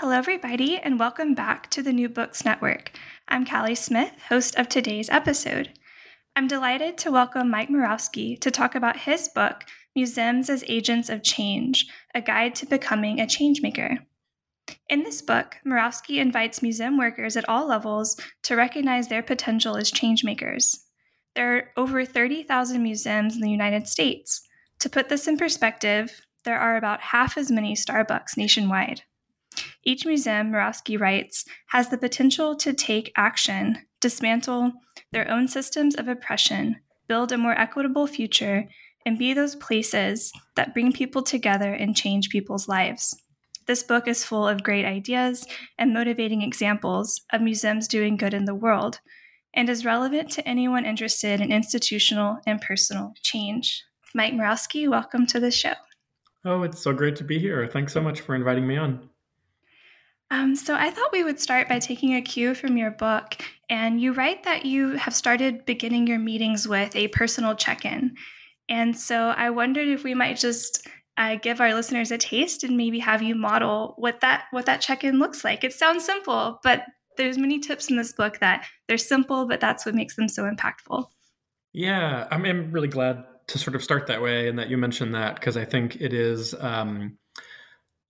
Hello, everybody, and welcome back to the New Books Network. I'm Callie Smith, host of today's episode. I'm delighted to welcome Mike Murawski to talk about his book, Museums as Agents of Change A Guide to Becoming a Changemaker. In this book, Murawski invites museum workers at all levels to recognize their potential as changemakers. There are over 30,000 museums in the United States. To put this in perspective, there are about half as many Starbucks nationwide. Each museum, Murawski writes, has the potential to take action, dismantle their own systems of oppression, build a more equitable future, and be those places that bring people together and change people's lives. This book is full of great ideas and motivating examples of museums doing good in the world and is relevant to anyone interested in institutional and personal change. Mike Murawski, welcome to the show. Oh, it's so great to be here. Thanks so much for inviting me on. Um, so I thought we would start by taking a cue from your book. And you write that you have started beginning your meetings with a personal check in. And so I wondered if we might just uh, give our listeners a taste and maybe have you model what that what that check-in looks like. It sounds simple, but there's many tips in this book that they're simple, but that's what makes them so impactful. Yeah, I'm, I'm really glad to sort of start that way and that you mentioned that because I think it is um,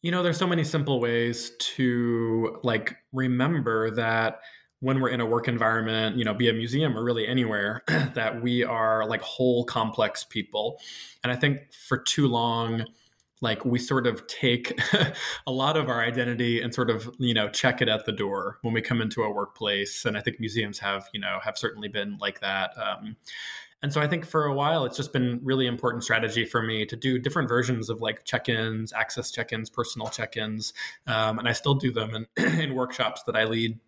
you know, there's so many simple ways to like remember that when we're in a work environment, you know, be a museum or really anywhere, that we are like whole complex people. And I think for too long, like we sort of take a lot of our identity and sort of you know check it at the door when we come into a workplace and i think museums have you know have certainly been like that um, and so I think for a while, it's just been really important strategy for me to do different versions of like check-ins, access check-ins, personal check-ins, um, and I still do them in, in workshops that I lead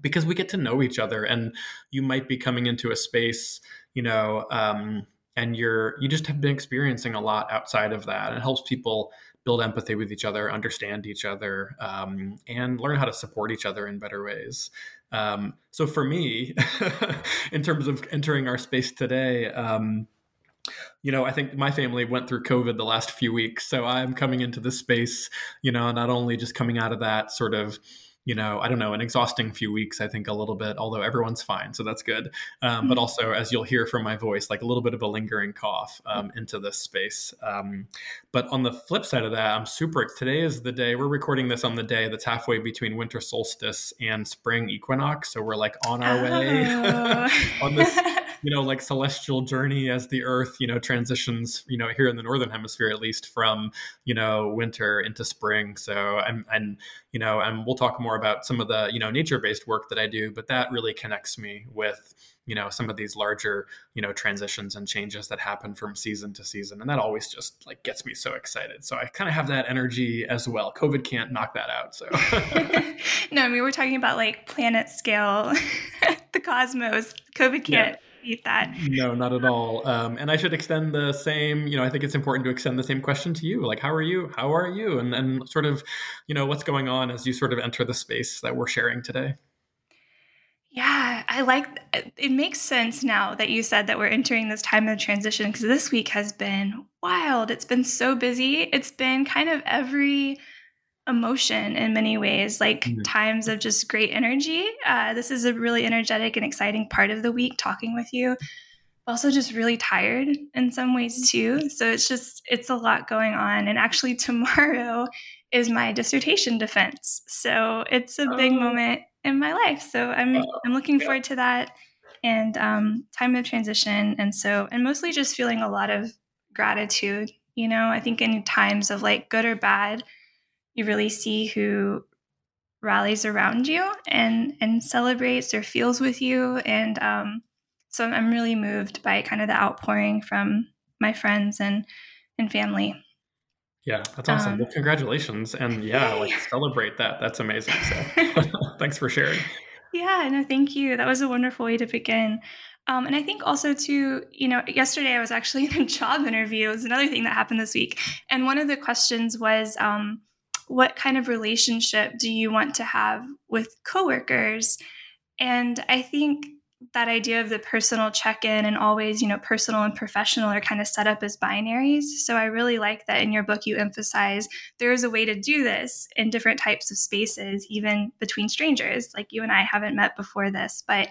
because we get to know each other. And you might be coming into a space, you know, um, and you're you just have been experiencing a lot outside of that. And it helps people build empathy with each other, understand each other, um, and learn how to support each other in better ways. Um, so for me, in terms of entering our space today, um, you know, I think my family went through COVID the last few weeks. So I'm coming into this space, you know, not only just coming out of that sort of you know, I don't know, an exhausting few weeks, I think a little bit, although everyone's fine. So that's good. Um, mm-hmm. But also, as you'll hear from my voice, like a little bit of a lingering cough um, into this space. Um, but on the flip side of that, I'm super, today is the day, we're recording this on the day that's halfway between winter solstice and spring equinox. So we're like on our way oh. on this you know like celestial journey as the earth you know transitions you know here in the northern hemisphere at least from you know winter into spring. So and and you know and we'll talk more about some of the you know nature based work that i do but that really connects me with you know some of these larger you know transitions and changes that happen from season to season. And that always just like gets me so excited. So i kind of have that energy as well. Covid can't knock that out so. No I mean, we were talking about like planet scale the cosmos. Covid can't yeah beat that. No, not at all. Um, and I should extend the same, you know, I think it's important to extend the same question to you. Like, how are you? How are you? And, and sort of, you know, what's going on as you sort of enter the space that we're sharing today? Yeah, I like it makes sense now that you said that we're entering this time of transition because this week has been wild. It's been so busy. It's been kind of every emotion in many ways, like mm-hmm. times of just great energy. Uh, this is a really energetic and exciting part of the week talking with you. Also, just really tired in some ways too. So it's just, it's a lot going on. And actually, tomorrow is my dissertation defense. So it's a big oh. moment in my life. So I'm oh, I'm looking yeah. forward to that and um, time of transition. And so and mostly just feeling a lot of gratitude. You know, I think in times of like good or bad, you really see who rallies around you and and celebrates or feels with you. And um, so I'm really moved by kind of the outpouring from my friends and and family. Yeah, that's awesome. Um, well, congratulations. And yeah, like celebrate that. That's amazing. So thanks for sharing. Yeah, no, thank you. That was a wonderful way to begin. Um, and I think also too, you know, yesterday I was actually in a job interview. It was another thing that happened this week. And one of the questions was, um, what kind of relationship do you want to have with coworkers? And I think that idea of the personal check-in and always you know personal and professional are kind of set up as binaries so i really like that in your book you emphasize there is a way to do this in different types of spaces even between strangers like you and i haven't met before this but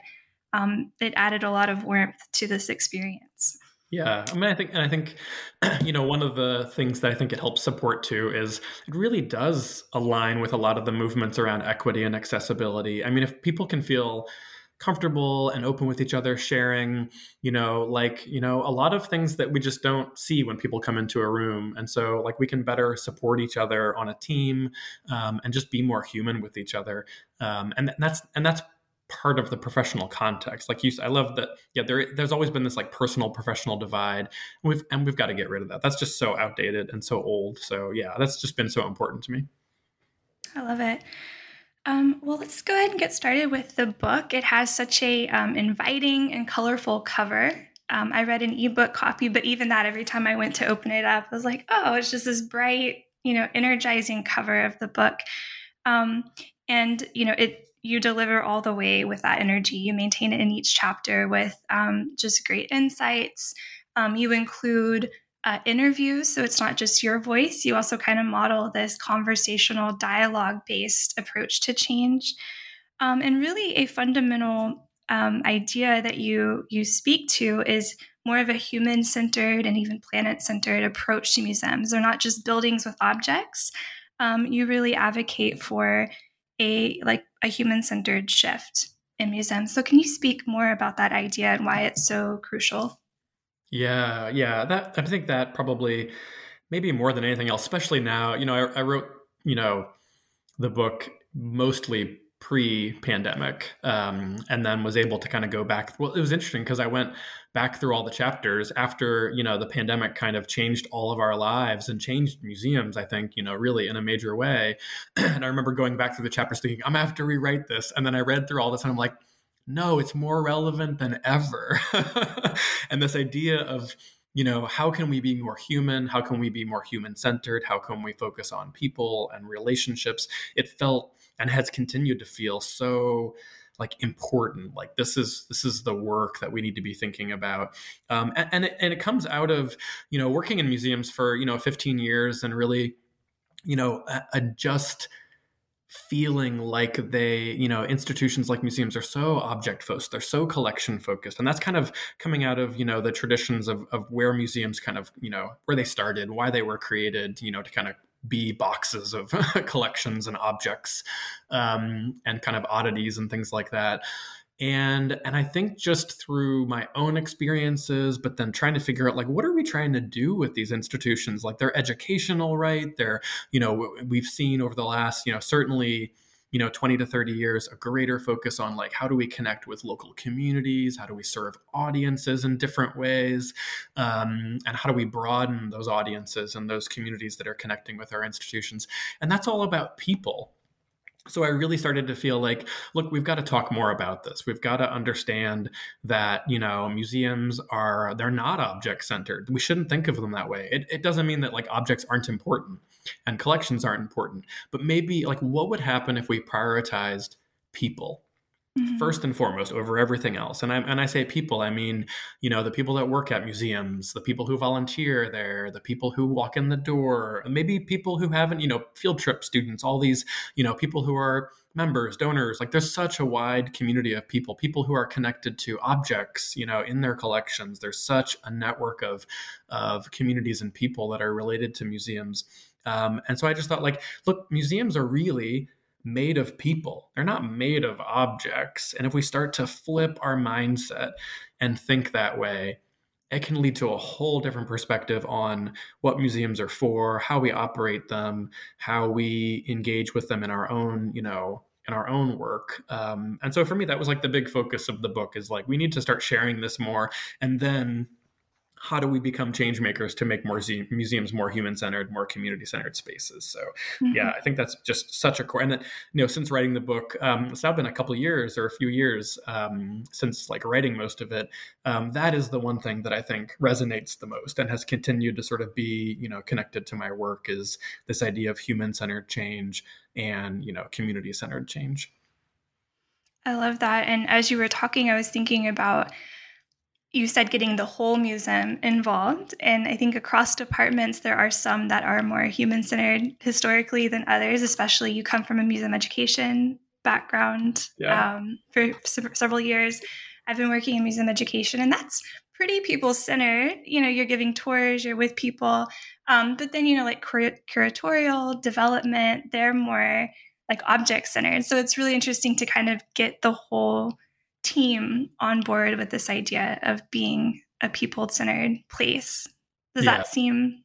um, it added a lot of warmth to this experience yeah, I mean, I think, and I think, you know, one of the things that I think it helps support too is it really does align with a lot of the movements around equity and accessibility. I mean, if people can feel comfortable and open with each other sharing you know like you know a lot of things that we just don't see when people come into a room and so like we can better support each other on a team um, and just be more human with each other um, and that's and that's part of the professional context like you i love that yeah there there's always been this like personal professional divide and we've and we've got to get rid of that that's just so outdated and so old so yeah that's just been so important to me i love it um, well, let's go ahead and get started with the book. It has such a um, inviting and colorful cover. Um, I read an ebook copy, but even that, every time I went to open it up, I was like, oh, it's just this bright, you know, energizing cover of the book. Um, and you know, it you deliver all the way with that energy. You maintain it in each chapter with um, just great insights. Um, you include uh, interviews. So it's not just your voice. You also kind of model this conversational dialogue based approach to change. Um, and really, a fundamental um, idea that you you speak to is more of a human centered and even planet centered approach to museums. They're not just buildings with objects. Um, you really advocate for a like a human centered shift in museums. So, can you speak more about that idea and why it's so crucial? Yeah, yeah. That I think that probably maybe more than anything else, especially now. You know, I, I wrote you know the book mostly pre-pandemic um, and then was able to kind of go back well it was interesting because i went back through all the chapters after you know the pandemic kind of changed all of our lives and changed museums i think you know really in a major way and i remember going back through the chapters thinking i'm gonna have to rewrite this and then i read through all this and i'm like no, it's more relevant than ever. and this idea of, you know, how can we be more human? How can we be more human centered? How can we focus on people and relationships? It felt and has continued to feel so like important like this is this is the work that we need to be thinking about um, and and it, and it comes out of you know working in museums for you know 15 years and really you know a just feeling like they, you know, institutions like museums are so object focused, they're so collection focused. And that's kind of coming out of, you know, the traditions of, of where museums kind of, you know, where they started, why they were created, you know, to kind of be boxes of collections and objects um, and kind of oddities and things like that. And and i think just through my own experiences but then trying to figure out like what are we trying to do with these institutions? Like they're educational right? They're you know we've seen over the last you know certainly you know 20 to 30 years a greater focus on like how do we connect with local communities? How do we serve audiences in different ways? Um, and how do we broaden those audiences and those communities that are connecting with our institutions? And that's all about people so I really started to feel like, look, we've got to talk more about this. We've got to understand that, you know, museums are, they're not object centered. We shouldn't think of them that way. It, it doesn't mean that like objects aren't important and collections aren't important, but maybe like what would happen if we prioritized people Mm-hmm. first and foremost over everything else. And I and I say people, I mean, you know, the people that work at museums, the people who volunteer there, the people who walk in the door, maybe people who haven't, you know, field trip students, all these, you know, people who are members, donors. Like there's such a wide community of people, people who are connected to objects, you know, in their collections. There's such a network of of communities and people that are related to museums Um, and so I just thought, like, look, museums are really made of people. They're not made of objects. And if we start to flip our mindset and think that way, it can lead to a whole different perspective on what museums are for, how we operate them, how we engage with them in our own, you know, in our own work. Um, and so for me, that was like the big focus of the book is like we need to start sharing this more, and then how do we become change makers to make more z- museums more human centered, more community centered spaces? So, mm-hmm. yeah, I think that's just such a core. And then, you know, since writing the book, um, it's now been a couple years or a few years um, since like writing most of it. Um, that is the one thing that I think resonates the most and has continued to sort of be, you know, connected to my work is this idea of human centered change and you know community centered change. I love that. And as you were talking, I was thinking about you said getting the whole museum involved. And I think across departments, there are some that are more human centered historically than others, especially you come from a museum education background yeah. um, for several years. I've been working in museum education, and that's pretty people centered. You know, you're giving tours, you're with people. Um, but then, you know, like cur- curatorial development, they're more like object centered. So it's really interesting to kind of get the whole team on board with this idea of being a people centered place. Does yeah. that seem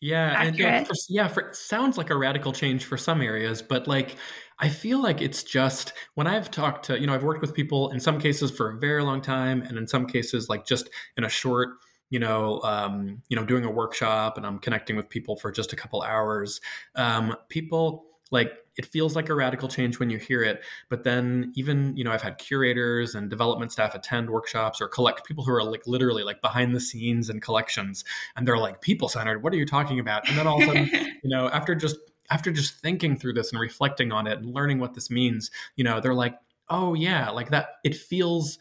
yeah, accurate? and yeah, for, yeah, for, it sounds like a radical change for some areas, but like I feel like it's just when I've talked to, you know, I've worked with people in some cases for a very long time, and in some cases like just in a short you know, um, you know, doing a workshop and I'm connecting with people for just a couple hours. Um, people like it feels like a radical change when you hear it but then even you know i've had curators and development staff attend workshops or collect people who are like literally like behind the scenes and collections and they're like people centered what are you talking about? And then all of a sudden you know after just after just thinking through this and reflecting on it and learning what this means you know they're like oh yeah like that it feels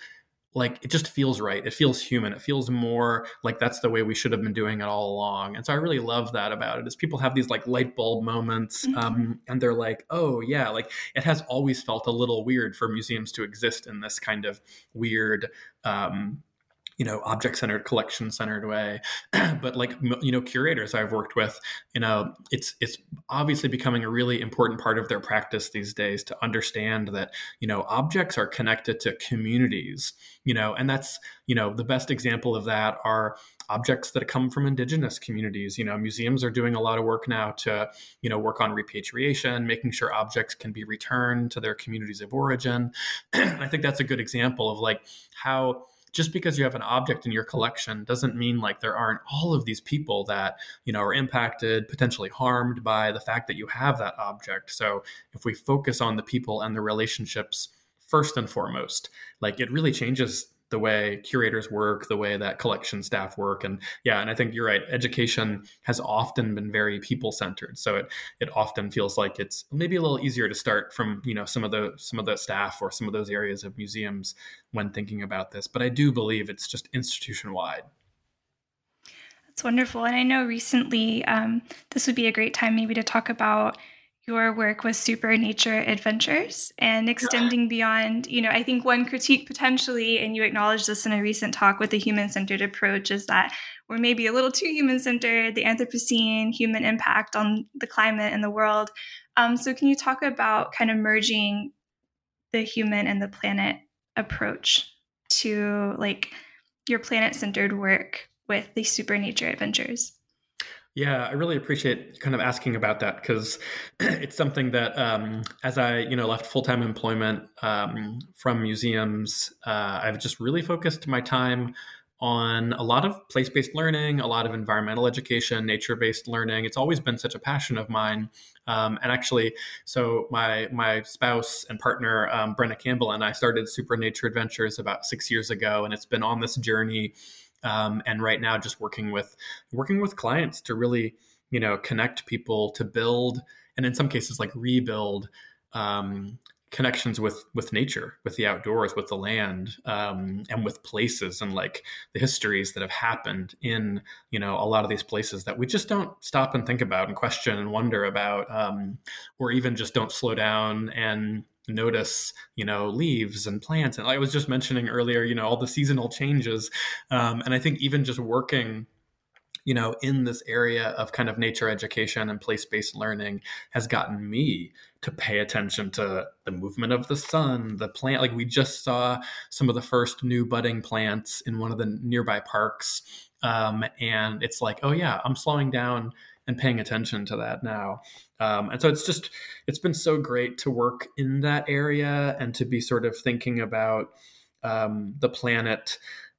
like it just feels right. It feels human. It feels more like that's the way we should have been doing it all along. And so I really love that about it is people have these like light bulb moments mm-hmm. um, and they're like, oh yeah, like it has always felt a little weird for museums to exist in this kind of weird um, you know object centered collection centered way. But like you know curators i've worked with you know it's it's obviously becoming a really important part of their practice these days to understand that you know objects are connected to communities you know and that's you know the best example of that are objects that come from indigenous communities. You know museums are doing a lot of work now to you know work on repatriation making sure objects can be returned to their communities of origin. I think that's a good example of like how just because you have an object in your collection doesn't mean like there aren't all of these people that you know are impacted potentially harmed by the fact that you have that object. So if we focus on the people and the relationships first and foremost like it really changes the way curators work, the way that collection staff work, and yeah, and I think you're right. Education has often been very people centered, so it it often feels like it's maybe a little easier to start from you know some of the some of the staff or some of those areas of museums when thinking about this. But I do believe it's just institution wide. That's wonderful, and I know recently um, this would be a great time maybe to talk about your work with super nature adventures and extending beyond you know i think one critique potentially and you acknowledged this in a recent talk with the human-centered approach is that we're maybe a little too human-centered the anthropocene human impact on the climate and the world. Um, so can you talk about kind of merging the human and the planet approach to like your planet-centered work with the super nature adventures yeah, I really appreciate kind of asking about that because it's something that, um, as I you know left full time employment um, from museums, uh, I've just really focused my time on a lot of place based learning, a lot of environmental education, nature based learning. It's always been such a passion of mine. Um, and actually, so my my spouse and partner um, Brenna Campbell and I started Super Nature Adventures about six years ago, and it's been on this journey um, and right now just working with working with clients to really you know connect people to build and in some cases like rebuild um, connections with with nature with the outdoors with the land um, and with places and like the histories that have happened in you know a lot of these places that we just don't stop and think about and question and wonder about um, or even just don't slow down and notice you know leaves and plants and i was just mentioning earlier you know all the seasonal changes um, and i think even just working you know, in this area of kind of nature education and place based learning has gotten me to pay attention to the movement of the sun, the plant. Like we just saw some of the first new budding plants in one of the nearby parks. Um, and it's like, oh, yeah, I'm slowing down and paying attention to that now. Um, and so it's just, it's been so great to work in that area and to be sort of thinking about um, the planet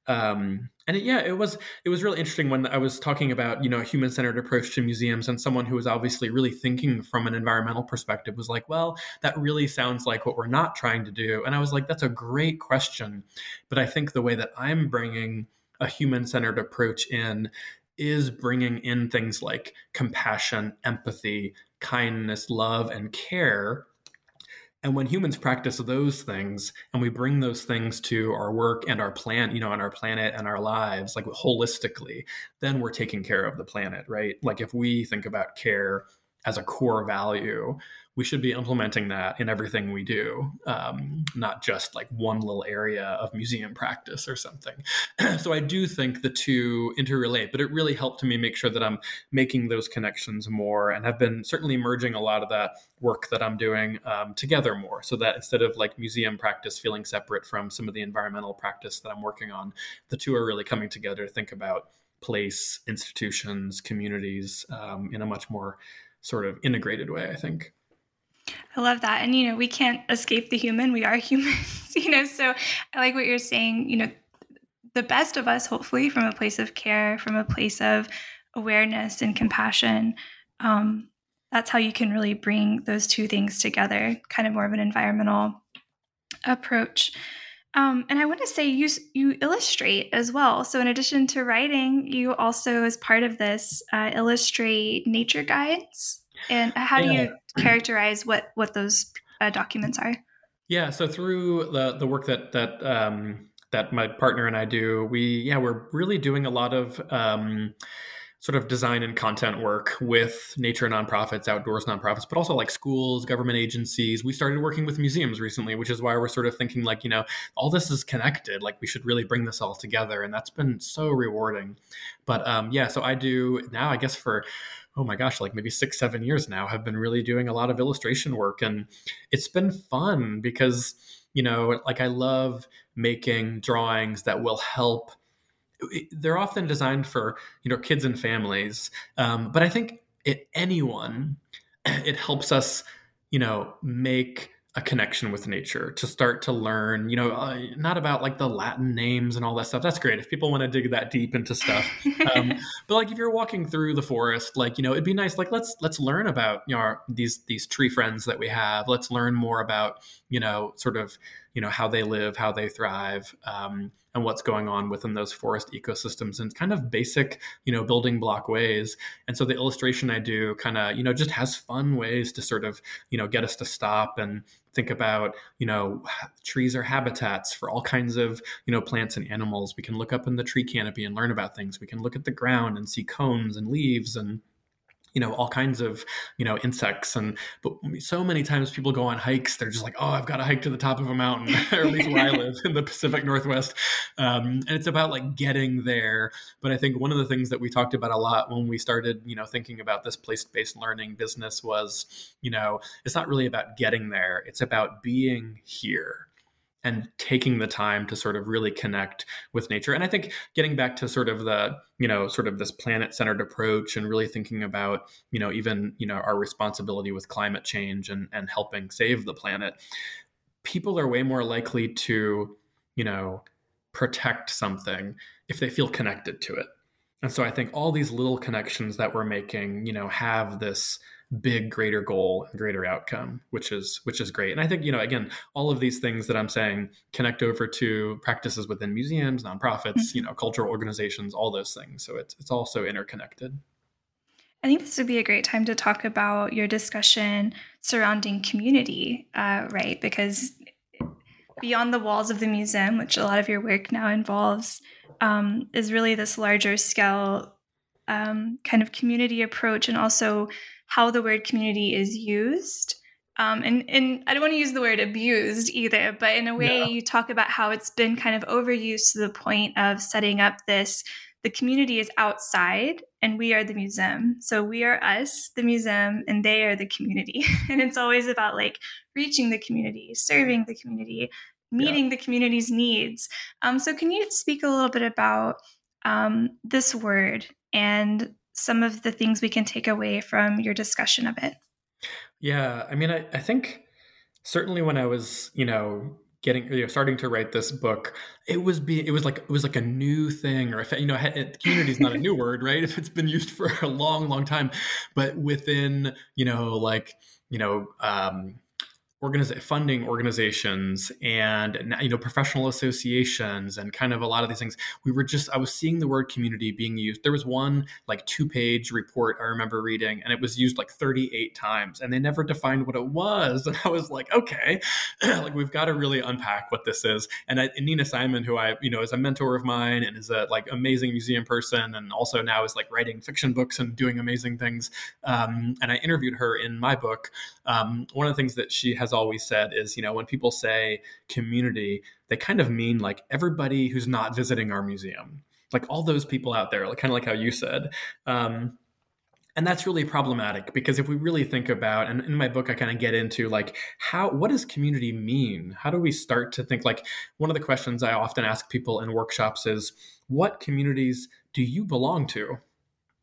um, and it, yeah, it was it was really interesting when I was talking about you know a human centered approach to museums, and someone who was obviously really thinking from an environmental perspective was like, well, that really sounds like what we're not trying to do. And I was like, that's a great question, but I think the way that I'm bringing a human centered approach in is bringing in things like compassion, empathy, kindness, love, and care and when humans practice those things and we bring those things to our work and our plant, you know, on our planet and our lives, like holistically, then we're taking care of the planet, right? Like if we think about care as a core value, we should be implementing that in everything we do, um, not just like one little area of museum practice or something. so I do think the two interrelate, but it really helped me make sure that I'm making those connections more and have been certainly merging a lot of that work that I'm doing um, together more so that instead of like museum practice feeling separate from some of the environmental practice that I'm working on, the two are really coming together to think about place, institutions, communities um, in a much more sort of integrated way, I think. I love that. And, you know, we can't escape the human. We are humans, you know. So I like what you're saying, you know, the best of us, hopefully, from a place of care, from a place of awareness and compassion. Um, that's how you can really bring those two things together, kind of more of an environmental approach. Um, and I want to say you you illustrate as well. So in addition to writing, you also, as part of this, uh, illustrate nature guides. And how do you characterize what what those uh, documents are? Yeah, so through the the work that that um, that my partner and I do, we yeah we're really doing a lot of um, sort of design and content work with nature nonprofits, outdoors nonprofits, but also like schools, government agencies. We started working with museums recently, which is why we're sort of thinking like, you know, all this is connected. Like we should really bring this all together. And that's been so rewarding. But um, yeah, so I do now, I guess for oh my gosh, like maybe six, seven years now, have been really doing a lot of illustration work. And it's been fun because, you know, like I love making drawings that will help. They're often designed for, you know, kids and families. Um, but I think it, anyone, it helps us, you know, make a connection with nature to start to learn you know uh, not about like the latin names and all that stuff. That's great if people want to dig that deep into stuff. Um, but like if you're walking through the forest like you know it'd be nice like let's let's learn about you know our, these these tree friends that we have. Let's learn more about you know sort of you know how they live how they thrive um, and what's going on within those forest ecosystems in kind of basic you know building block ways. And so the illustration i do kind of you know just has fun ways to sort of you know get us to stop and think about you know trees are habitats for all kinds of you know plants and animals. We can look up in the tree canopy and learn about things. We can look at the ground and see cones and leaves and you know all kinds of you know insects. And but so many times people go on hikes they're just like oh i've got to hike to the top of a mountain or at least where i live in the pacific northwest. Um, and it's about like getting there. But i think one of the things that we talked about a lot when we started you know thinking about this place-based learning business was you know it's not really about getting there it's about being here and taking the time to sort of really connect with nature. And i think getting back to sort of the you know sort of this planet centered approach and really thinking about you know even you know our responsibility with climate change and and helping save the planet people are way more likely to you know protect something if they feel connected to it and so i think all these little connections that we're making you know have this big greater goal and greater outcome which is which is great and i think you know again all of these things that i'm saying connect over to practices within museums nonprofits mm-hmm. you know cultural organizations all those things so it's it's also interconnected I think this would be a great time to talk about your discussion surrounding community, uh, right? Because beyond the walls of the museum, which a lot of your work now involves, um, is really this larger scale um, kind of community approach and also how the word community is used. Um, and, and I don't want to use the word abused either, but in a way, you talk about how it's been kind of overused to the point of setting up this the community is outside and we are the museum. So we are us, the museum, and they are the community. and it's always about like reaching the community, serving the community, meeting yeah. the community's needs. Um, so can you speak a little bit about um, this word and some of the things we can take away from your discussion of it? Yeah, I mean, I, I think certainly when I was, you know, getting you know starting to write this book it was be it was like it was like a new thing or if you know community is not a new word right if it's been used for a long long time but within you know like you know um organiz- funding organizations and you know professional associations and kind of a lot of these things. We were just i was seeing the word community being used. There was one like two page report i remember reading and it was used like 38 times and they never defined what it was and i was like okay. Like we've got to really unpack what this is and, I, and nina simon who i you know is a mentor of mine and is a like amazing museum person and also now is like writing fiction books and doing amazing things um, and i interviewed her in my book um, one of the things that she has has always said is, you know, when people say community, they kind of mean like everybody who's not visiting our museum, like all those people out there, like kind of like how you said. Um, and that's really problematic because if we really think about and in my book i kind of get into like how what does community mean? How do we start to think like one of the questions i often ask people in workshops is what communities do you belong to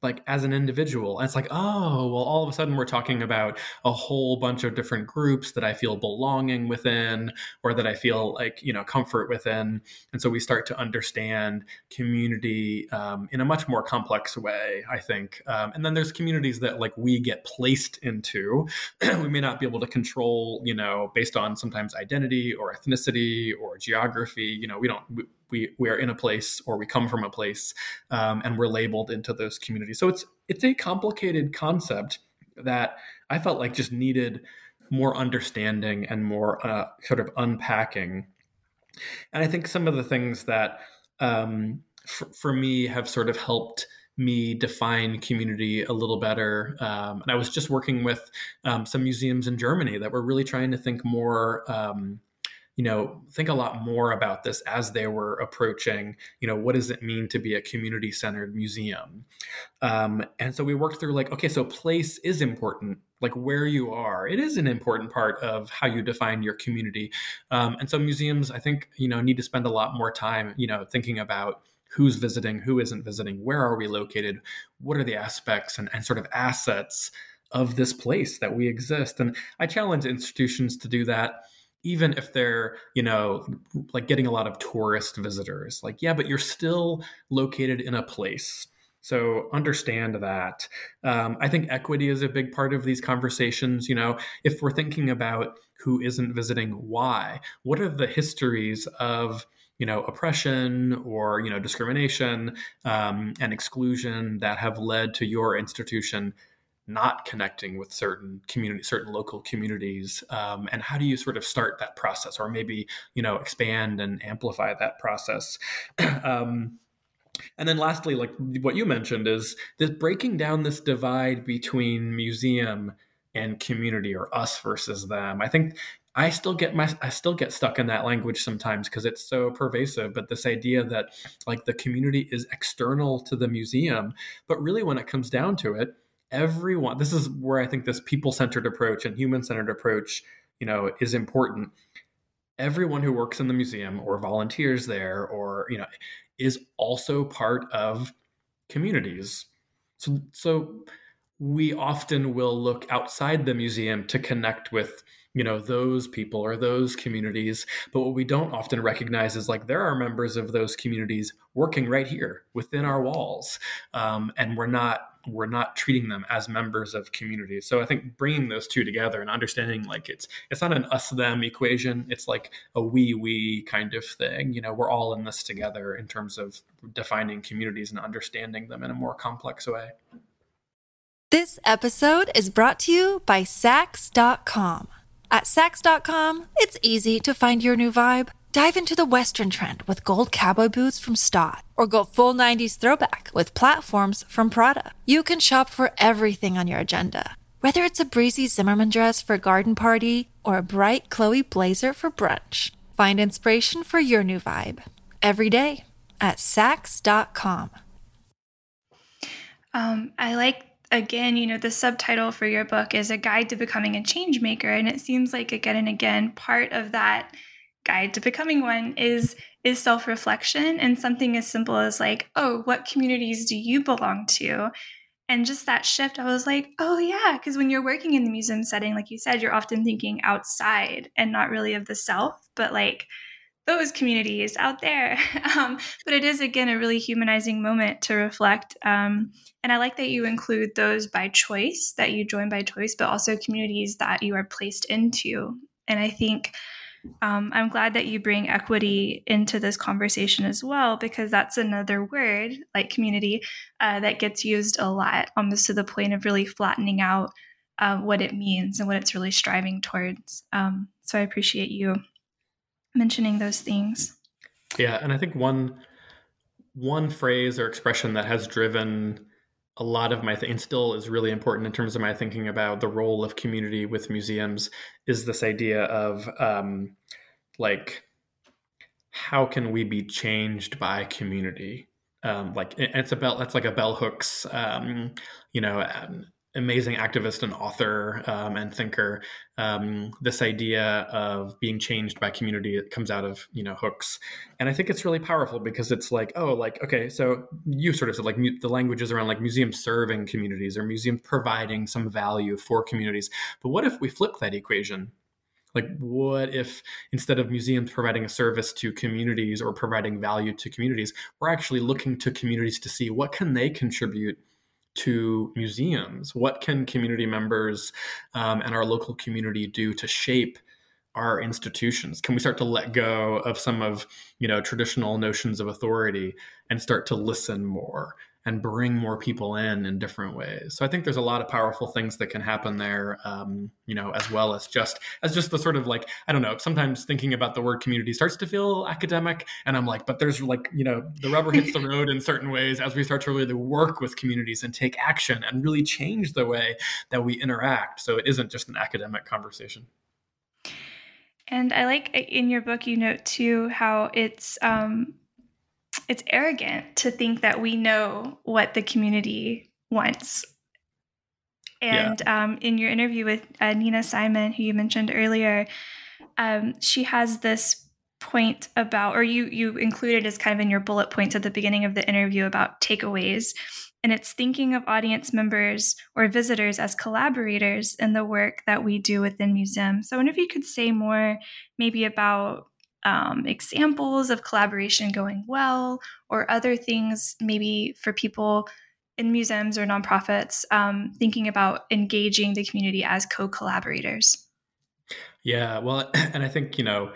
like as an individual. And it's like, oh, well, all of a sudden we're talking about a whole bunch of different groups that I feel belonging within or that I feel like, you know, comfort within. And so we start to understand community um, in a much more complex way, I think. Um, and then there's communities that like we get placed into. we may not be able to control, you know, based on sometimes identity or ethnicity or geography. You know, we don't, we we are in a place or we come from a place um, and we're labeled into those communities so it's it's a complicated concept that i felt like just needed more understanding and more uh, sort of unpacking and i think some of the things that um, for me have sort of helped me define community a little better. Um, and I was just working with um, some museums in Germany that were really trying to think more um, you know think a lot more about this as they were approaching you know what does it mean to be a community centered museum? Um, and so we worked through like okay so place is important like where you are. It is an important part of how you define your community. Um, and so museums i think you know need to spend a lot more time you know thinking about who's visiting who isn't visiting where are we located what are the aspects and, and sort of assets of this place that we exist. And i challenge institutions to do that even if they're you know like getting a lot of tourist visitors like yeah but you're still located in a place. So understand that. Um, i think equity is a big part of these conversations you know. If we're thinking about who isn't visiting why what are the histories of you know oppression or you know discrimination um, and exclusion that have led to your institution not connecting with certain community certain local communities um, and how do you sort of start that process or maybe you know expand and amplify that process um, and then lastly like what you mentioned is this breaking down this divide between museum and community or us versus them i think I still get my I still get stuck in that language sometimes because it's so pervasive. But this idea that like the community is external to the museum, but really when it comes down to it, everyone this is where i think this people-centered approach and human-centered approach you know is important. Everyone who works in the museum or volunteers there or you know is also part of communities. So so we often will look outside the museum to connect with you know those people or those communities. But what we don't often recognize is like there are members of those communities working right here within our walls. Um, and we're not we're not treating them as members of communities. So I think bringing those two together and understanding like it's it's not an us them equation. It's like a we we kind of thing. You know, we're all in this together in terms of defining communities and understanding them in a more complex way. This episode is brought to you by Saks.com. At Saks.com, it's easy to find your new vibe. Dive into the Western trend with gold cowboy boots from Staud, or go full 90s throwback with platforms from Prada. You can shop for everything on your agenda, whether it's a breezy Zimmermann dress for a garden party or a bright Chloe blazer for brunch. Find inspiration for your new vibe every day at Saks.com. Um, I like again, you know, the subtitle for your book is a guide to becoming a change maker, and it seems like again and again part of that guide to becoming one is is self-reflection and something as simple as like oh what communities do you belong to? And just that shift i was like oh yeah because when you're working in the museum setting like you said you're often thinking outside and not really of the self but like those communities out there. Um, but it is again a really humanizing moment to reflect um, and i like that you include those by choice that you join by choice but also communities that you are placed into. And i think um, I'm glad that you bring equity into this conversation as well, because that's another word like community uh, that gets used a lot, almost to the point of really flattening out uh, what it means and what it's really striving towards. Um, so I appreciate you mentioning those things. Yeah, and I think one one phrase or expression that has driven a lot of my th- and still is really important in terms of my thinking about the role of community with museums is this idea of um, like how can we be changed by community? Um, like it's a bell that's like a bell hooks um, you know um, amazing activist and author um, and thinker. Um, this idea of being changed by community it comes out of you know hooks, and I think it's really powerful because it's like oh like okay so you sort of said like mu- the languages around like museums serving communities or museums providing some value for communities, but what if we flip that equation? Like, what if instead of museums providing a service to communities or providing value to communities, we're actually looking to communities to see what can they contribute to museums? What can community members um, and our local community do to shape our institutions? Can we start to let go of some of you know traditional notions of authority and start to listen more and bring more people in in different ways. So I think there's a lot of powerful things that can happen there, um, you know, as well as just as just the sort of like I don't know. Sometimes thinking about the word community starts to feel academic, and I'm like, but there's like you know the rubber hits the road in certain ways as we start to really work with communities and take action and really change the way that we interact. So it isn't just an academic conversation. And I like in your book, you note too how it's um, it's arrogant to think that we know what the community wants. And yeah. um, in your interview with uh, Nina Simon, who you mentioned earlier, um, she has this point about, or you you included as kind of in your bullet points at the beginning of the interview about takeaways, and it's thinking of audience members or visitors as collaborators in the work that we do within museums. So, I wonder if you could say more, maybe about um, examples of collaboration going well or other things maybe for people in museums or nonprofits um, thinking about engaging the community as co-collaborators? Yeah well and i think you know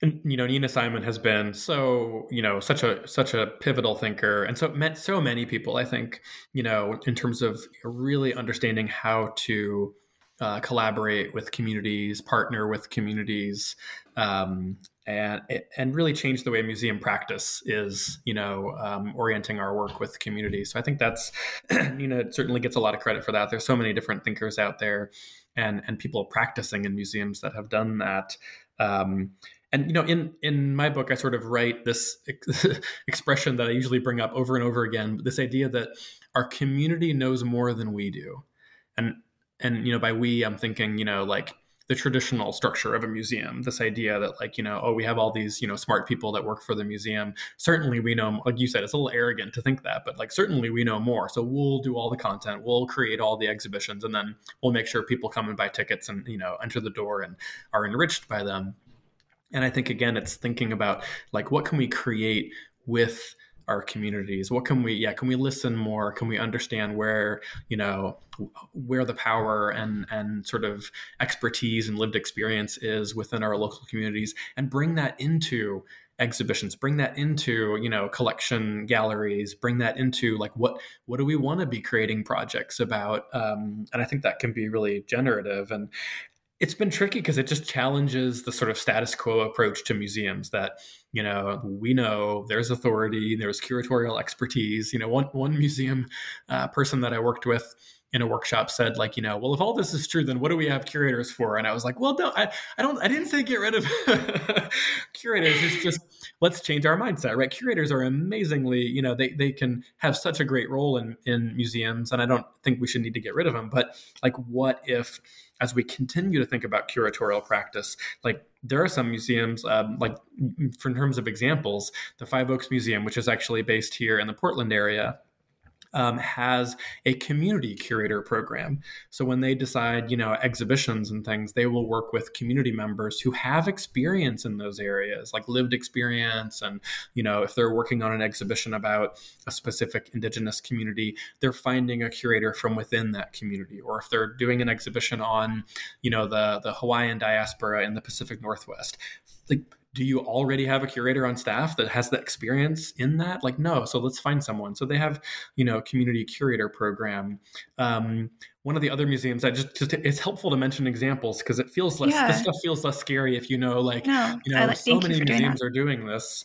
you know nina simon has been so you know such a such a pivotal thinker and so it met so many people i think you know in terms of really understanding how to uh, collaborate with communities, partner with communities, um, and and really change the way museum practice is, you know, um, orienting our work with communities. So I think that's, you know, it certainly gets a lot of credit for that. There's so many different thinkers out there, and and people practicing in museums that have done that. Um, and you know, in in my book, I sort of write this expression that I usually bring up over and over again. This idea that our community knows more than we do, and and you know by we i'm thinking you know like the traditional structure of a museum this idea that like you know oh we have all these you know smart people that work for the museum. Certainly we know like you said it's a little arrogant to think that but like certainly we know more. So we'll do all the content we'll create all the exhibitions and then we'll make sure people come and buy tickets and you know enter the door and are enriched by them. And i think again it's thinking about like what can we create with our communities? What can we yeah can we listen more? Can we understand where you know where the power and and sort of expertise and lived experience is within our local communities and bring that into exhibitions bring that into you know collection galleries bring that into like what what do we want to be creating projects about? Um, and i think that can be really generative and it's been tricky because it just challenges the sort of status quo approach to museums that you know we know there's authority there's curatorial expertise. You know one one museum uh, person that i worked with in a workshop said like you know well if all this is true then what do we have curators for? And i was like well no i, I don't i didn't say get rid of curators. It's just let's change our mindset, right? Curators are amazingly, you know, they they can have such a great role in in museums, and I don't think we should need to get rid of them. But like, what if as we continue to think about curatorial practice, like there are some museums, um, like for in terms of examples, the Five Oaks Museum, which is actually based here in the Portland area, um, has a community curator program. So when they decide, you know, exhibitions and things, they will work with community members who have experience in those areas, like lived experience. And, you know, if they're working on an exhibition about a specific indigenous community, they're finding a curator from within that community. Or if they're doing an exhibition on, you know, the, the Hawaiian diaspora in the Pacific Northwest, like do you already have a curator on staff that has the experience in that? Like no so let's find someone. So they have you know community curator program. Um, one of the other museums i just, just it's helpful to mention examples because it feels less yeah. this stuff feels less scary if you know like no, you know so many museums are doing this.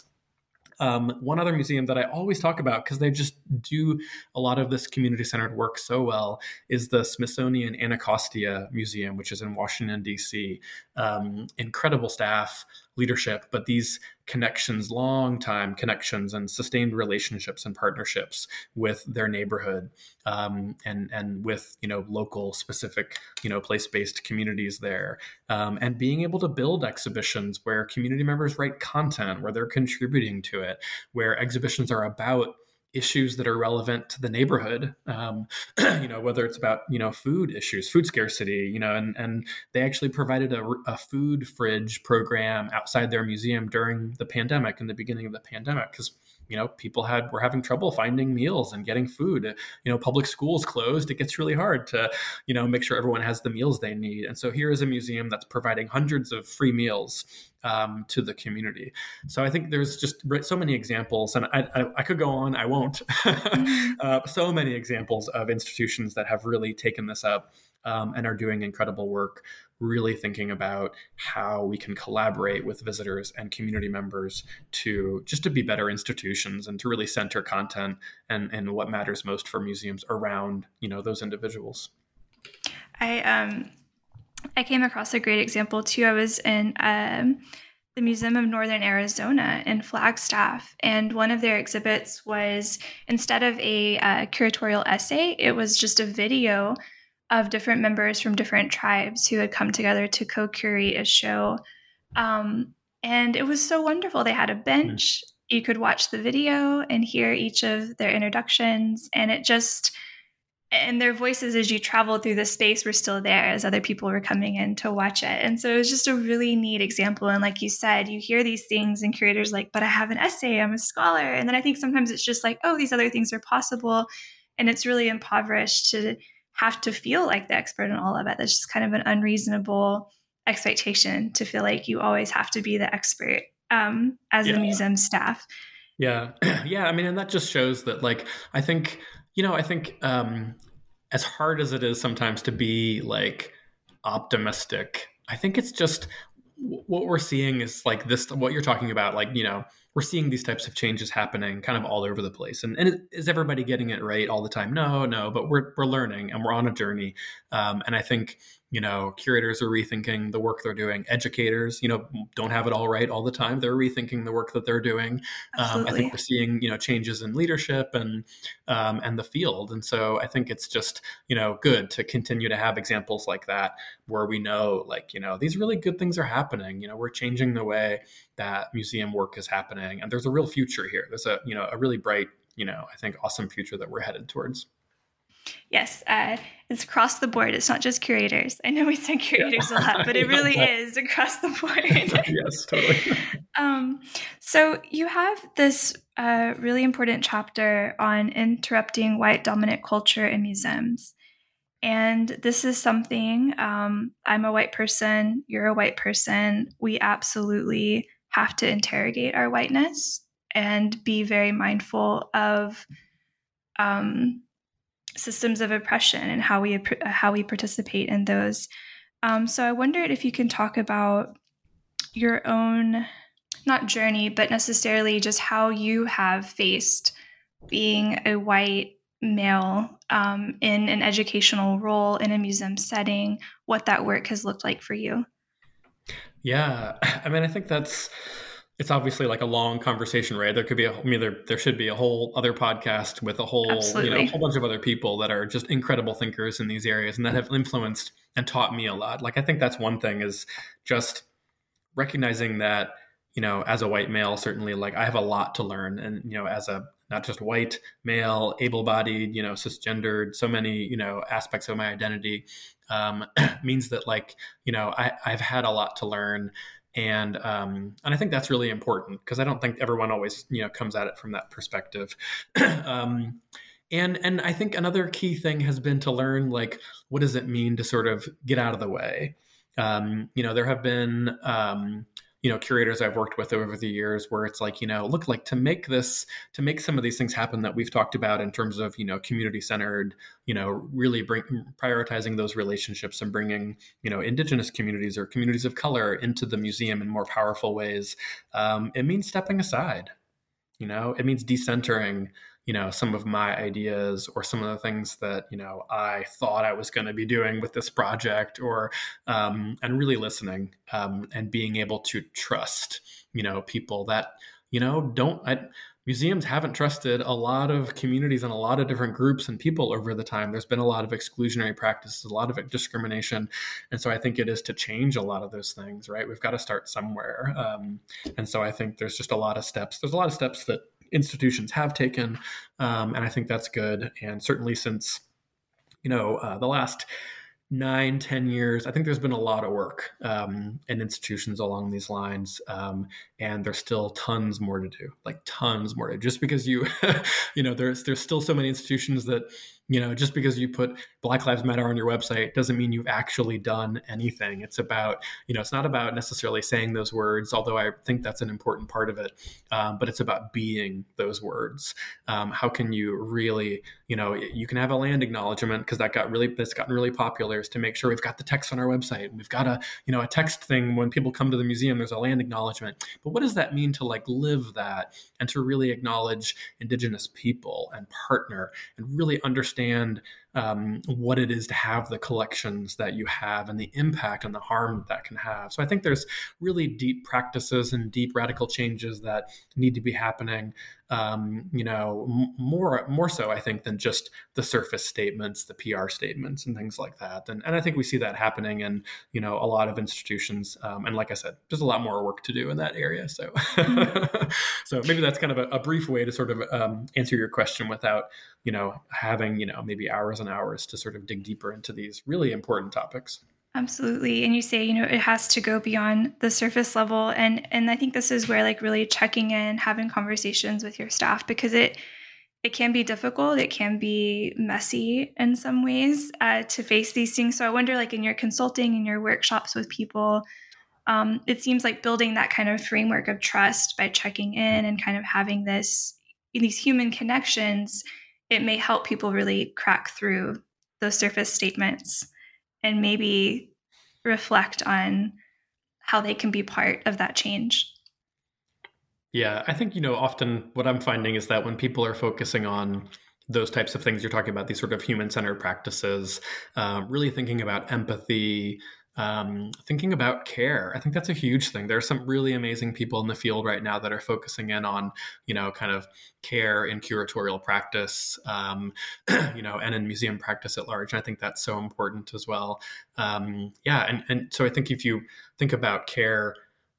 Um, one other museum that I always talk about because they just do a lot of this community centered work so well is the Smithsonian Anacostia Museum, which is in Washington, D.C. Um, incredible staff, leadership, but these connections, long time connections and sustained relationships and partnerships with their neighborhood um, and and with you know local specific you know place based communities there, um, and being able to build exhibitions where community members write content, where they're contributing to it, where exhibitions are about issues that are relevant to the neighborhood um, you know whether it's about you know food issues food scarcity you know and and they actually provided a, a food fridge program outside their museum during the pandemic in the beginning of the pandemic because you know people had were having trouble finding meals and getting food. You know public schools closed. It gets really hard to you know make sure everyone has the meals they need. And so here is a museum that's providing hundreds of free meals um, to the community. So i think there's just so many examples and i, I, I could go on. I won't. Mm-hmm. uh, so many examples of institutions that have really taken this up um, and are doing incredible work really thinking about how we can collaborate with visitors and community members to just to be better institutions and to really center content and, and what matters most for museums around you know those individuals i um i came across a great example too i was in um the Museum of Northern Arizona in Flagstaff. And one of their exhibits was instead of a uh, curatorial essay, it was just a video of different members from different tribes who had come together to co-curate a show. Um, and it was so wonderful. They had a bench. You could watch the video and hear each of their introductions. And it just, and their voices as you traveled through the space were still there as other people were coming in to watch it. And so it was just a really neat example. And like you said, you hear these things and curators like, but I have an essay, I'm a scholar. And then I think sometimes it's just like, oh, these other things are possible. And it's really impoverished to have to feel like the expert in all of it. That's just kind of an unreasonable expectation to feel like you always have to be the expert um, as yeah. the museum staff. Yeah, yeah. I mean, and that just shows that, like, I think you know, I think um, as hard as it is sometimes to be like optimistic, I think it's just what we're seeing is like this. What you're talking about, like you know we're seeing these types of changes happening kind of all over the place. And, and is everybody getting it right all the time? No, no, but we're, we're learning and we're on a journey. Um, and I think you know curators are rethinking the work they're doing educators you know don't have it all right all the time they're rethinking the work that they're doing um, i think we're seeing you know changes in leadership and um, and the field and so i think it's just you know good to continue to have examples like that where we know like you know these really good things are happening you know we're changing the way that museum work is happening and there's a real future here there's a you know a really bright you know i think awesome future that we're headed towards Yes, uh, it's across the board. It's not just curators. I know we said curators yeah. a lot, but it really is across the board. yes, totally. Um, so you have this uh, really important chapter on interrupting white dominant culture in museums. And this is something um, I'm a white person, you're a white person. We absolutely have to interrogate our whiteness and be very mindful of um, systems of oppression and how we how we participate in those. Um, so I wondered if you can talk about your own not journey, but necessarily just how you have faced being a white male um, in an educational role in a museum setting, what that work has looked like for you. Yeah, I mean, I think that's it's obviously like a long conversation, right? There could be a, I mean, there there should be a whole other podcast with a whole, Absolutely. you know, a whole bunch of other people that are just incredible thinkers in these areas and that have influenced and taught me a lot. Like I think that's one thing is just recognizing that, you know, as a white male, certainly like I have a lot to learn, and you know, as a not just white male, able-bodied, you know, cisgendered, so many you know aspects of my identity um, means that like you know I, I've had a lot to learn and um, and I think that's really important because I don't think everyone always you know comes at it from that perspective. um, and and I think another key thing has been to learn like what does it mean to sort of get out of the way. Um, you know, there have been um, you know curators I've worked with over the years where it's like you know look like to make this to make some of these things happen that we've talked about in terms of you know community centered you know really bring prioritizing those relationships and bringing you know indigenous communities or communities of color into the museum in more powerful ways um, it means stepping aside you know? It means decentering you know some of my ideas or some of the things that you know i thought i was going to be doing with this project or um, and really listening um, and being able to trust you know people that you know don't I, museums haven't trusted a lot of communities and a lot of different groups and people over the time. There's been a lot of exclusionary practices a lot of discrimination and so i think it is to change a lot of those things right? We've got to start somewhere um, and so i think there's just a lot of steps. There's a lot of steps that institutions have taken, um, and I think that's good. And certainly since you know uh, the last nine, ten years, I think there's been a lot of work um, in institutions along these lines, um, and there's still tons more to do. Like tons more to do. Just because you, you know, there's there's still so many institutions that you know just because you put black lives matter on your website doesn't mean you've actually done anything. It's about you know it's not about necessarily saying those words although i think that's an important part of it um, but it's about being those words. Um, how can you really you know you can have a land acknowledgement because that got really that's gotten really popular is to make sure we've got the text on our website. We've got a you know a text thing. When people come to the museum there's a land acknowledgement. But what does that mean to like live that and to really acknowledge indigenous people and partner and really understand understand um, what it is to have the collections that you have and the impact and the harm that, that can have. So I think there's really deep practices and deep radical changes that need to be happening. Um, you know, m- more more so I think than just the surface statements, the PR statements, and things like that. And and I think we see that happening in you know a lot of institutions. Um, and like I said, there's a lot more work to do in that area. So mm-hmm. so maybe that's kind of a, a brief way to sort of um, answer your question without you know having you know maybe hours hours to sort of dig deeper into these really important topics. Absolutely. And you say, you know, it has to go beyond the surface level. And and I think this is where like really checking in, having conversations with your staff because it it can be difficult. It can be messy in some ways uh, to face these things. So I wonder, like in your consulting and your workshops with people, um, it seems like building that kind of framework of trust by checking in and kind of having this these human connections it may help people really crack through those surface statements and maybe reflect on how they can be part of that change. Yeah, I think, you know, often what I'm finding is that when people are focusing on those types of things you're talking about, these sort of human centered practices, uh, really thinking about empathy, um, thinking about care. I think that's a huge thing. There are some really amazing people in the field right now that are focusing in on, you know, kind of care in curatorial practice, um, you know, and in museum practice at large. And I think that's so important as well. Um, yeah, and and so I think if you think about care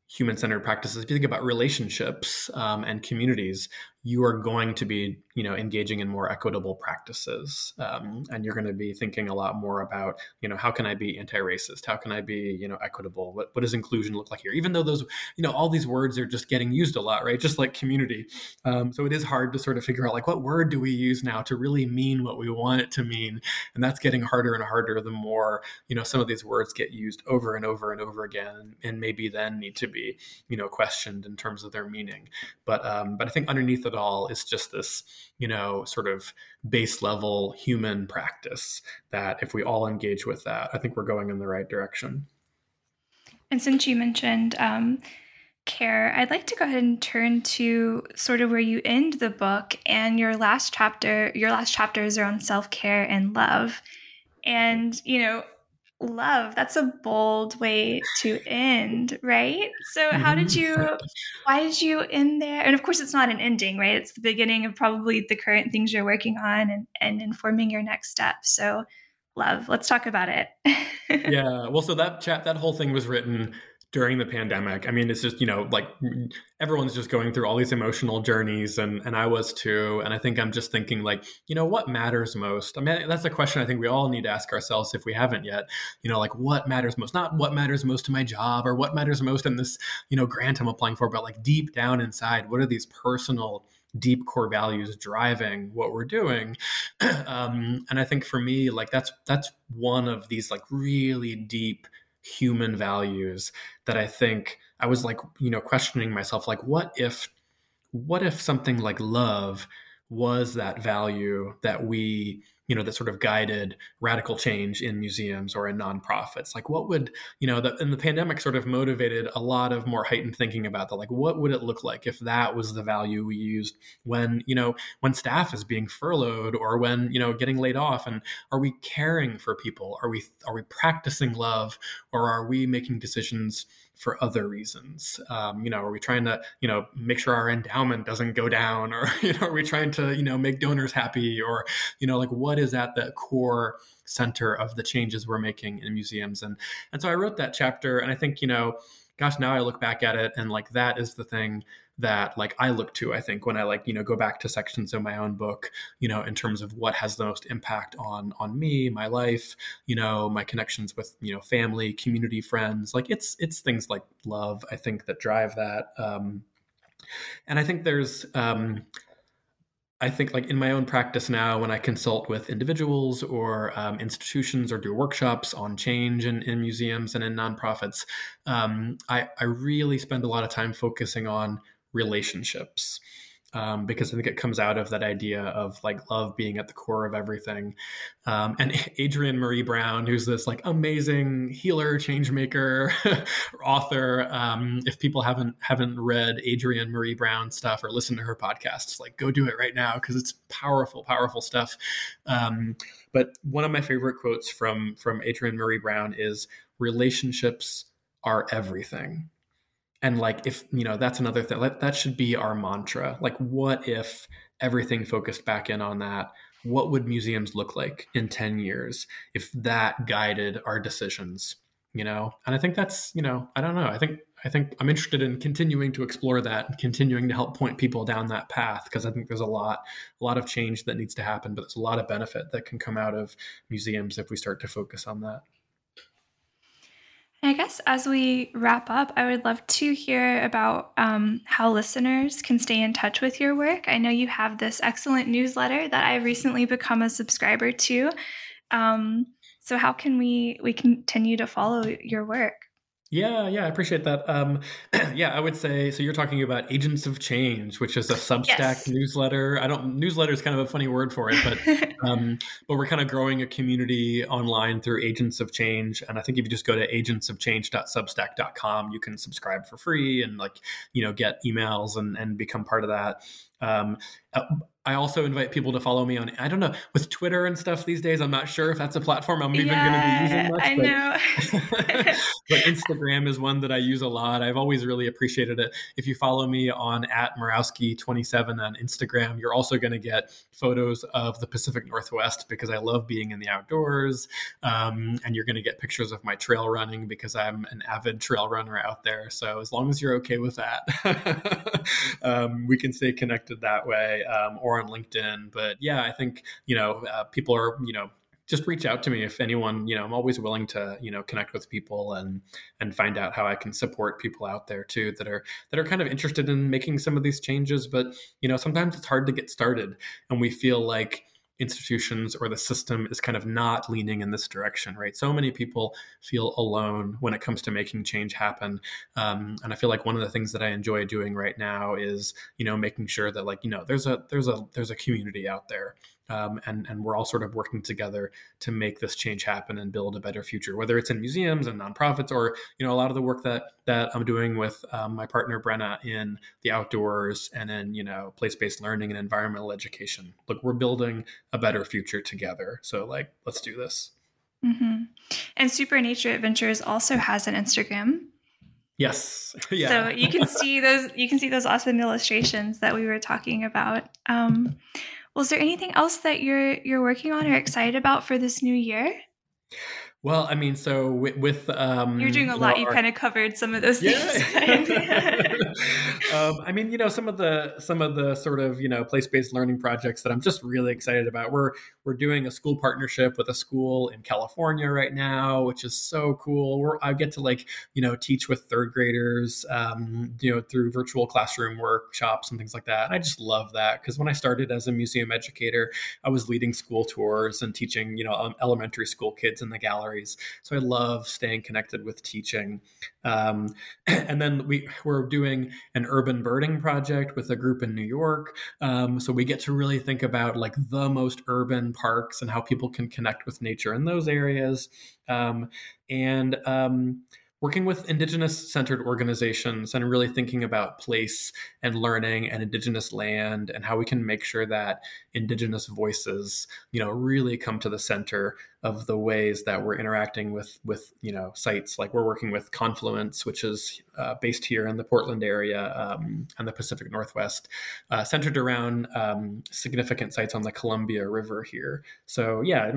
human centered practices, if you think about relationships um, and communities, you are going to be you know engaging in more equitable practices um, and you're going to be thinking a lot more about you know how can i be anti-racist? How can i be you know equitable? What, what does inclusion look like here? Even though those you know all these words are just getting used a lot right? Just like community. Um, so it is hard to sort of figure out like what word do we use now to really mean what we want it to mean? And that's getting harder and harder the more you know some of these words get used over and over and over again and maybe then need to be you know questioned in terms of their meaning. But um, but i think underneath it all is just this, you know, sort of base level human practice that if we all engage with that, I think we're going in the right direction. And since you mentioned um, care, I'd like to go ahead and turn to sort of where you end the book and your last chapter. Your last chapters are on self care and love. And, you know, love. That's a bold way to end, right? So, how did Mm-hmm. you, why did you end there? And of course, it's not an ending, right? It's the beginning of probably the current things you're working on and, and informing your next step. So, love, let's talk about it. yeah. Well, so that chat, that whole thing was written during the pandemic. I mean, it's just, you know, like everyone's just going through all these emotional journeys and and I was too. And I think I'm just thinking like, you know, what matters most? I mean, that's a question I think we all need to ask ourselves if we haven't yet. You know, like what matters most? Not what matters most to my job or what matters most in this, you know, grant I'm applying for, but like deep down inside, what are these personal deep core values driving what we're doing um, and i think for me like that's that's one of these like really deep human values that i think i was like you know questioning myself like what if what if something like love was that value that we you know that sort of guided radical change in museums or in nonprofits? Like what would you know the, and the pandemic sort of motivated a lot of more heightened thinking about that. Like what would it look like if that was the value we used when you know when staff is being furloughed or when you know getting laid off? And are we caring for people? Are we are we practicing love or are we making decisions for other reasons. Um, you know, are we trying to, you know, make sure our endowment doesn't go down, or you know, are we trying to, you know, make donors happy, or you know, like what is at the core center of the changes we're making in museums? And and so I wrote that chapter, and I think, you know, gosh, now I look back at it, and like that is the thing that like I look to, I think, when I like, you know, go back to sections of my own book, you know, in terms of what has the most impact on on me, my life, you know, my connections with, you know, family, community, friends. Like it's it's things like love, I think, that drive that. Um and I think there's um I think like in my own practice now, when I consult with individuals or um, institutions or do workshops on change in, in museums and in nonprofits, um, I, I really spend a lot of time focusing on relationships um, because I think it comes out of that idea of like love being at the core of everything. Um, and Adrienne Maree Brown, who's this like amazing healer, change maker, author. Um, if people haven't haven't read Adrienne Maree Brown stuff or listened to her podcasts, like go do it right now because it's powerful, powerful stuff. Um, but one of my favorite quotes from from Adrienne Maree Brown is relationships are everything and like if you know that's another thing that, that should be our mantra. Like what if everything focused back in on that? What would museums look like in 10 years if that guided our decisions you know? And i think that's you know i don't know. I think i think i'm interested in continuing to explore that and continuing to help point people down that path because i think there's a lot a lot of change that needs to happen but there's a lot of benefit that can come out of museums if we start to focus on that I guess as we wrap up, I would love to hear about um, how listeners can stay in touch with your work. I know you have this excellent newsletter that I've recently become a subscriber to. Um, so how can we we continue to follow your work? Yeah, yeah, I appreciate that. Um, yeah, I would say so. You're talking about Agents of Change, which is a Substack yes. newsletter. I don't newsletter is kind of a funny word for it, but um, but we're kind of growing a community online through Agents of Change. And I think if you just go to agentsofchange.substack.com, you can subscribe for free and like you know get emails and and become part of that. Um, I also invite people to follow me on I don't know with Twitter and stuff these days. I'm not sure if that's a platform I'm even yeah, going to be using much. I but, know. but Instagram is one that I use a lot. I've always really appreciated it. If you follow me on at Murawski27 on Instagram, you're also going to get photos of the Pacific Northwest because I love being in the outdoors, um, and you're going to get pictures of my trail running because I'm an avid trail runner out there. So as long as you're okay with that, um, we can stay connected that way. Um, or on LinkedIn. But yeah, I think you know uh, people are you know just reach out to me if anyone you know i'm always willing to you know connect with people and and find out how i can support people out there too that are that are kind of interested in making some of these changes but you know sometimes it's hard to get started and we feel like institutions or the system is kind of not leaning in this direction, right? So many people feel alone when it comes to making change happen. Um, and I feel like one of the things that I enjoy doing right now is, you know, making sure that like, you know, there's a there's a there's a community out there um, and and we're all sort of working together to make this change happen and build a better future. Whether it's in museums and nonprofits, or you know a lot of the work that that I'm doing with um, my partner Brenna in the outdoors and in you know place-based learning and environmental education. Look, we're building a better future together. So like, let's do this. Mm-hmm. And Super Nature Adventures also has an Instagram. Yes. yeah. So you can see those you can see those awesome illustrations that we were talking about. Um, was there anything else that you're you're working on or excited about for this new year? Well, I mean, so with, with um, you're doing a you lot. know, you our- kind of covered some of those yeah. things. um, I mean, you know, some of the some of the sort of you know place based learning projects that I'm just really excited about. We're we're doing a school partnership with a school in California right now, which is so cool. We're, I get to like you know teach with third graders, um, you know, through virtual classroom workshops and things like that. And I just love that because when I started as a museum educator, I was leading school tours and teaching you know um, elementary school kids in the galleries. So I love staying connected with teaching. Um, and then we we're doing an urban birding project with a group in New York. Um, so we get to really think about like the most urban parks and how people can connect with nature in those areas. Um, and um, working with indigenous centered organizations and really thinking about place and learning and indigenous land and how we can make sure that indigenous voices you know really come to the center of the ways that we're interacting with with you know sites. Like we're working with confluence which is uh, based here in the portland area um, and the pacific northwest uh, centered around um, significant sites on the columbia river here. So yeah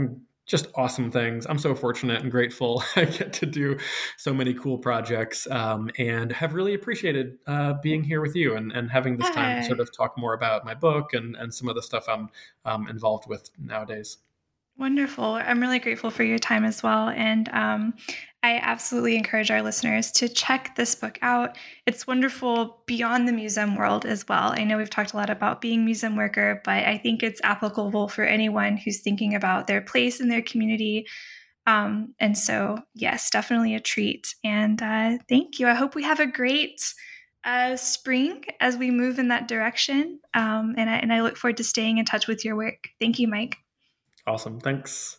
just awesome things. I'm so fortunate and grateful I get to do so many cool projects um, and have really appreciated uh, being here with you and, and having this time to sort of talk more about my book and, and some of the stuff I'm um, involved with nowadays. Wonderful. I'm really grateful for your time as well. And um, I absolutely encourage our listeners to check this book out. It's wonderful beyond the museum world as well. I know we've talked a lot about being museum worker, but I think it's applicable for anyone who's thinking about their place in their community. Um, and so, yes, definitely a treat. And uh, thank you. I hope we have a great uh, spring as we move in that direction. Um, and, I, and I look forward to staying in touch with your work. Thank you, Mike. Awesome. Thanks.